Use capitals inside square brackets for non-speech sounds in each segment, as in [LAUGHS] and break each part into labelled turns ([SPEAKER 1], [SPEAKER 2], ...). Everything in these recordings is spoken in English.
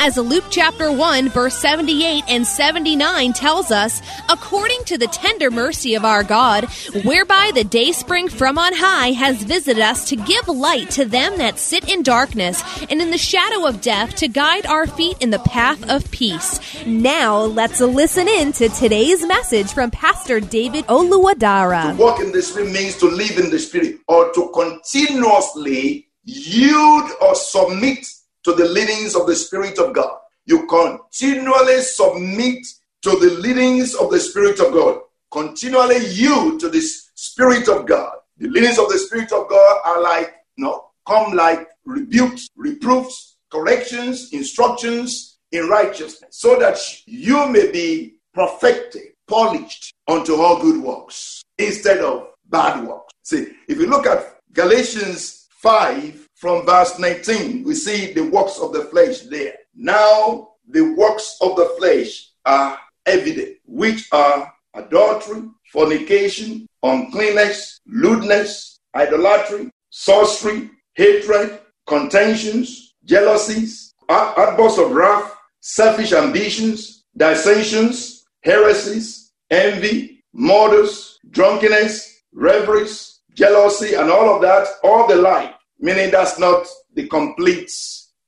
[SPEAKER 1] As Luke chapter 1, verse 78 and 79 tells us, according to the tender mercy of our God, whereby the day spring from on high has visited us to give light to them that sit in darkness and in the shadow of death to guide our feet in the path of peace. Now let's listen in to today's message from Pastor David Oluwadara.
[SPEAKER 2] To walk in the Spirit means to live in the Spirit or to continuously yield or submit to the leadings of the Spirit of God. You continually submit to the leadings of the Spirit of God. Continually yield to the Spirit of God. The leadings of the Spirit of God are like, you know, come like rebukes, reproofs, corrections, instructions in righteousness, so that you may be perfected, polished unto all good works instead of bad works. See, if you look at Galatians 5 from verse 19, we see the works of the flesh there. Now, the works of the flesh are evident, which are adultery, fornication, uncleanness, lewdness, idolatry, sorcery, hatred, contentions, jealousies, outbursts of wrath, selfish ambitions, dissensions, heresies, envy, murders, drunkenness, reveries, jealousy, and all of that, all the like. Meaning that's not the complete,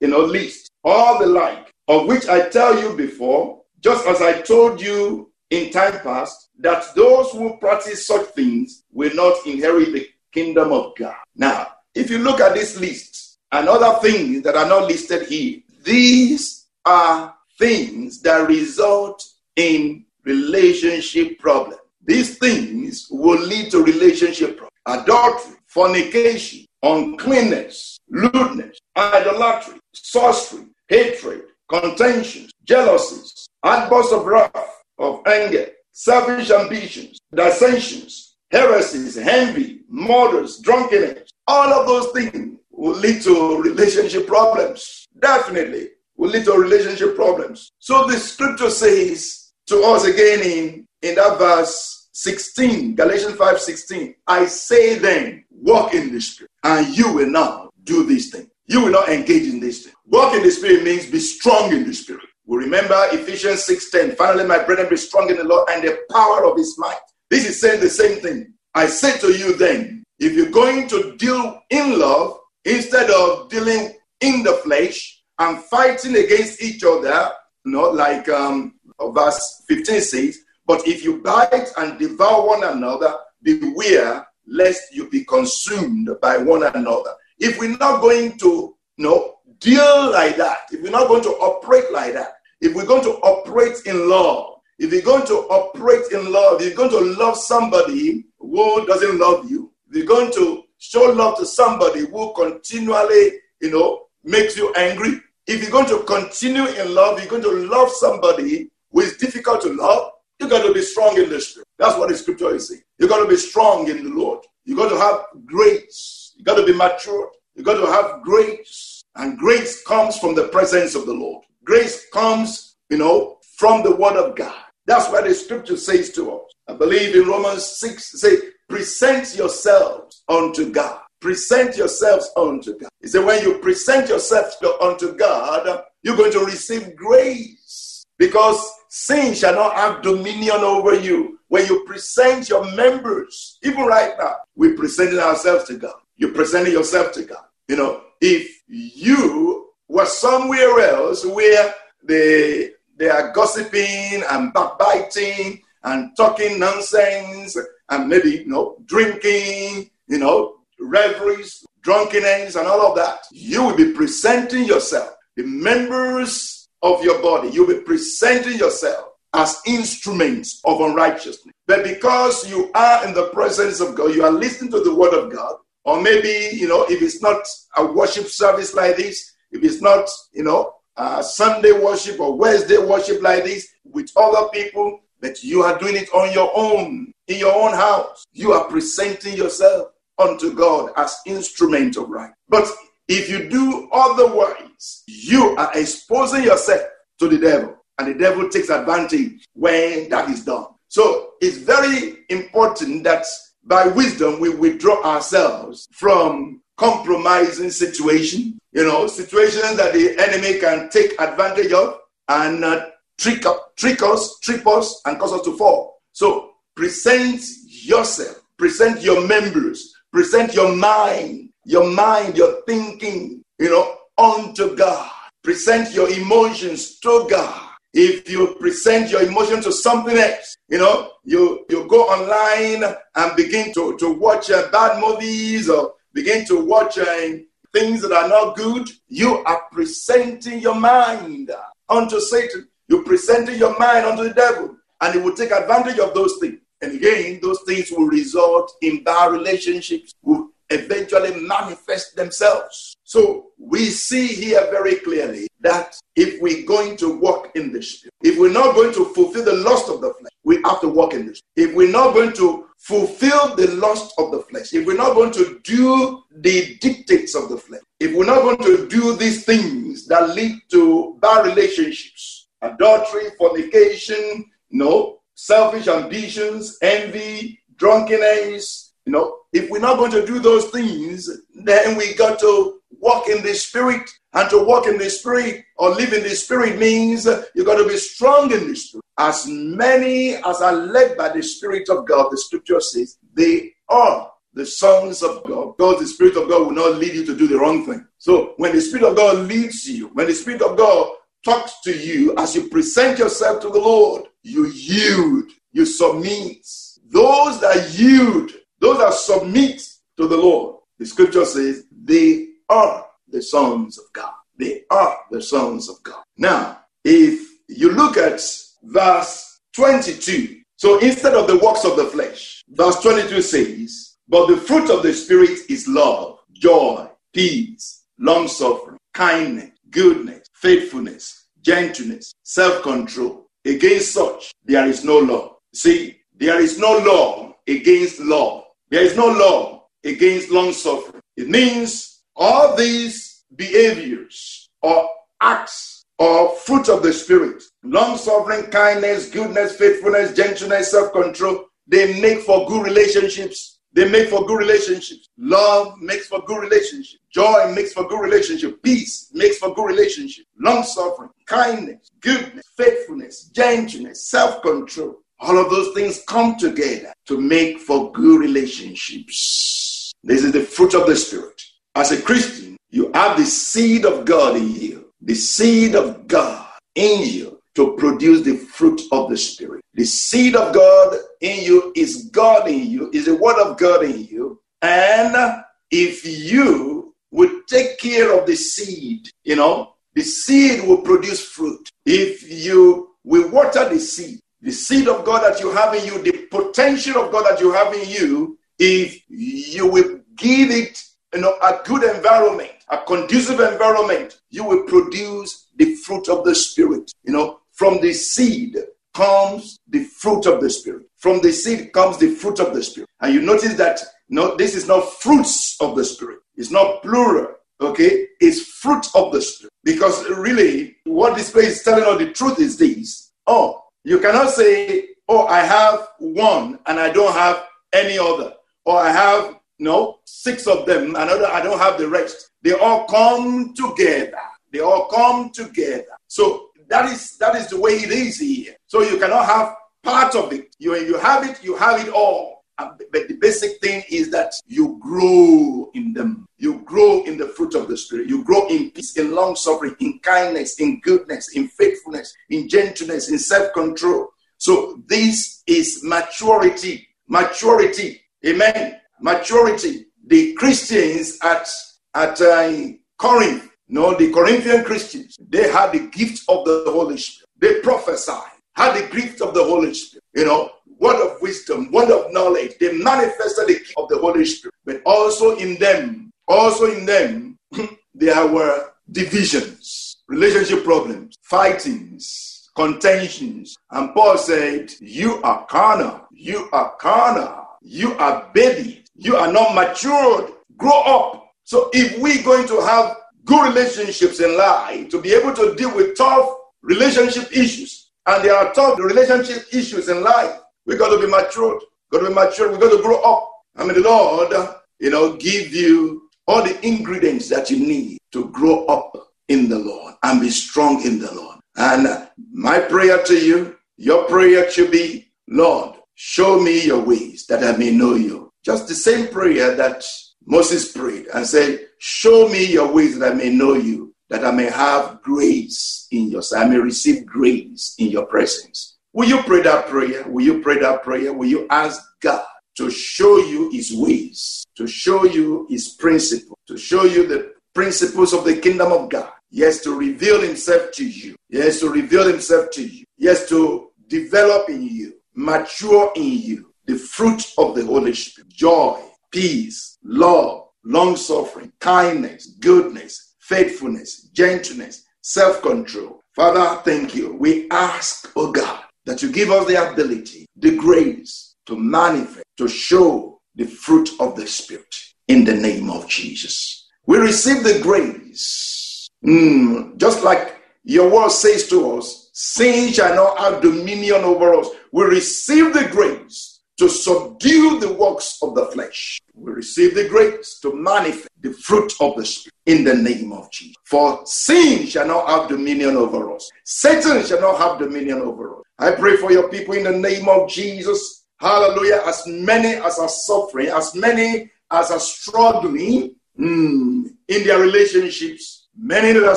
[SPEAKER 2] you know, list. All the like, of which I tell you before, just as I told you in time past, that those who practice such things will not inherit the kingdom of God. Now, if you look at this list and other things that are not listed here, these are things that result in relationship problems. These things will lead to relationship problems. Adultery, fornication, uncleanness, lewdness, idolatry, sorcery, hatred, contentions, jealousies, outbursts of wrath, of anger, selfish ambitions, dissensions, heresies, envy, murders, drunkenness. All of those things will lead to relationship problems. Definitely will lead to relationship problems. So the scripture says to us again in, in that verse 16, Galatians 5 16, I say then, walk in the spirit, and you will not do this thing. You will not engage in this thing. Walk in the spirit means be strong in the spirit. We remember Ephesians 6:10. Finally, my brethren, be strong in the Lord and the power of his might. This is saying the same thing. I say to you then, if you're going to deal in love instead of dealing in the flesh and fighting against each other, know, like um, verse 15 says, but if you bite and devour one another, beware lest you be consumed by one another. If we're not going to you know, deal like that, if we're not going to operate like that, if we're going to operate in love, if you're going to operate in love, if you're going to love somebody who doesn't love you, if you're going to show love to somebody who continually, you know, makes you angry, if you're going to continue in love, you're going to love somebody who is difficult to love, you got to be strong in the spirit. That's what the scripture is saying. You got to be strong in the Lord. You got to have grace. You got to be mature. You got to have grace. And grace comes from the presence of the Lord. Grace comes, you know, from the word of God. That's what the scripture says to us. I believe in Romans 6, say, present yourselves unto God. Present yourselves unto God. He said, when you present yourself unto God, you're going to receive grace because sin shall not have dominion over you. When you present your members, even right now, we're presenting ourselves to God. You're presenting yourself to God. You know, if you were somewhere else where they they are gossiping and backbiting and talking nonsense and maybe you know drinking, you know, reveries, drunkenness, and all of that, you will be presenting yourself, the members of your body, you'll be presenting yourself as instruments of unrighteousness. But because you are in the presence of God, you are listening to the word of God, or maybe, you know, if it's not a worship service like this, if it's not, you know, Sunday worship or Wednesday worship like this with other people, but you are doing it on your own, in your own house. You are presenting yourself unto God as instrument of right. But if you do otherwise, you are exposing yourself to the devil, and the devil takes advantage when that is done. So it's very important that by wisdom we withdraw ourselves from compromising situations, you know, situations that the enemy can take advantage of and uh, trick, trick us, trip us, and cause us to fall. So present yourself, present your members, present your mind, your mind, your thinking, you know, unto God. Present your emotions to God. If you present your emotion to something else, you know, you, you go online and begin to, to watch uh, bad movies or begin to watch uh, things that are not good, you are presenting your mind unto Satan. You're presenting your mind unto the devil, and he will take advantage of those things. And again, those things will result in bad relationships, will eventually manifest themselves. So we see here very clearly that if we're going to walk in the spirit, if we're not going to fulfill the lust of the flesh, we have to walk in spirit. If we're not going to fulfill the lust of the flesh, if we're not going to do the dictates of the flesh, if we're not going to do these things that lead to bad relationships, adultery, fornication, no, selfish ambitions, envy, drunkenness, you know, if we're not going to do those things, then we got to walk in the spirit. And to walk in the spirit or live in the spirit means you got to be strong in the spirit. As many as are led by the spirit of God, the scripture says, they are the sons of God. Because the spirit of God will not lead you to do the wrong thing. So when the spirit of God leads you, when the spirit of God talks to you as you present yourself to the Lord, you yield, you submit. Those that yield, those that submit to the Lord, the scripture says they are the sons of God. They are the sons of God. Now, if you look at verse 22, so instead of the works of the flesh, verse 22 says, But the fruit of the Spirit is love, joy, peace, long suffering, kindness, goodness, faithfulness, gentleness, self control. Against such, there is no law. See, there is no law against law. There is no law against long suffering. It means all these behaviors or acts or fruit of the Spirit, long suffering, kindness, goodness, faithfulness, gentleness, self control, they make for good relationships they make for good relationships. Love makes for good relationship. Joy makes for good relationship. Peace makes for good relationship. Long suffering, kindness, goodness, faithfulness, gentleness, self control. All of those things come together to make for good relationships. This is the fruit of the Spirit. As a Christian, you have the seed of God in you, the seed of God in you to produce the fruit of the Spirit. The seed of God in you is God in you, is the word of God in you. And if you would take care of the seed, you know, the seed will produce fruit. If you will water the seed, the seed of God that you have in you, the potential of God that you have in you, if you will give it you know, a good environment, a conducive environment, you will produce the fruit of the Spirit. You know, from the seed comes the fruit of the Spirit. From the seed comes the fruit of the Spirit. And you notice that no, this is not fruits of the Spirit. It's not plural. Okay, it's fruit of the Spirit. Because really, what this place is telling us the truth is this. Oh, you cannot say, oh, I have one and I don't have any other. Or I have no six of them, another I don't have the rest. They all come together. They all come together. So that is that is the way it is here. So you cannot have part of it. You you have it, you have it all. But the basic thing is that you grow in them. you grow in the fruit of the Spirit. You grow in peace, in long suffering, in kindness, in goodness, in faithfulness, in gentleness, in self control. So this is maturity. Maturity. Amen. Maturity. The Christians at, at uh, Corinth, no, the Corinthian Christians, they had the gift of the Holy Spirit. They prophesied, had the gift of the Holy Spirit. You know, word of wisdom, word of knowledge. They manifested the gift of the Holy Spirit. But also in them, also in them, [LAUGHS] there were divisions, relationship problems, fightings, contentions. And Paul said, You are carnal, you are carnal, you are baby, you are not matured. Grow up. So if we're going to have good relationships in life, to be able to deal with tough relationship issues, and there are tough relationship issues in life, we got to be matured. Got to be matured. We got to grow up. I mean, the Lord, you know, give you all the ingredients that you need to grow up in the Lord and be strong in the Lord. And my prayer to you, your prayer should be, Lord, show me your ways that I may know you. Just the same prayer that Moses prayed and said, Show me your ways that I may know you, that I may have grace in your I may receive grace in your presence. Will you pray that prayer? Will you pray that prayer? Will you ask God to show you his ways, to show you his principles, to show you the principles of the kingdom of God? Yes, to reveal himself to you. Yes, to reveal himself to you. Yes, to develop in you, mature in you the fruit of the Holy Spirit joy, peace, love, long suffering, kindness, goodness, faithfulness, gentleness, self control. Father, thank you. We ask, oh God, that you give us the ability, the grace to manifest, to show the fruit of the Spirit in the name of Jesus. We receive the grace, mm, just like your word says to us, sin shall not have dominion over us. We receive the grace to subdue the works of the flesh. We receive the grace to manifest the fruit of the Spirit in the name of Jesus. For sin shall not have dominion over us. Satan shall not have dominion over us. I pray for your people in the name of Jesus. Hallelujah. As many as are suffering, as many as are struggling mm, in their relationships, many that are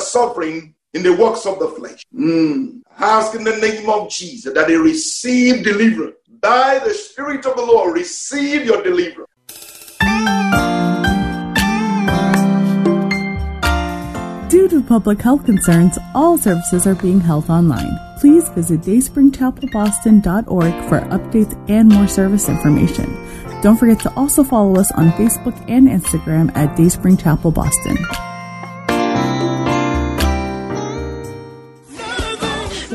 [SPEAKER 2] suffering in the works of the flesh. Mm. Ask in the name of Jesus that they receive deliverance. By the Spirit of the Lord, receive your deliverance.
[SPEAKER 3] Due to public health concerns, all services are being held online. Please visit dayspringchapelboston.org for updates and more service information. Don't forget to also follow us on Facebook and Instagram at Dayspring Chapel Boston.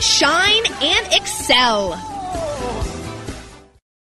[SPEAKER 1] shine, and excel.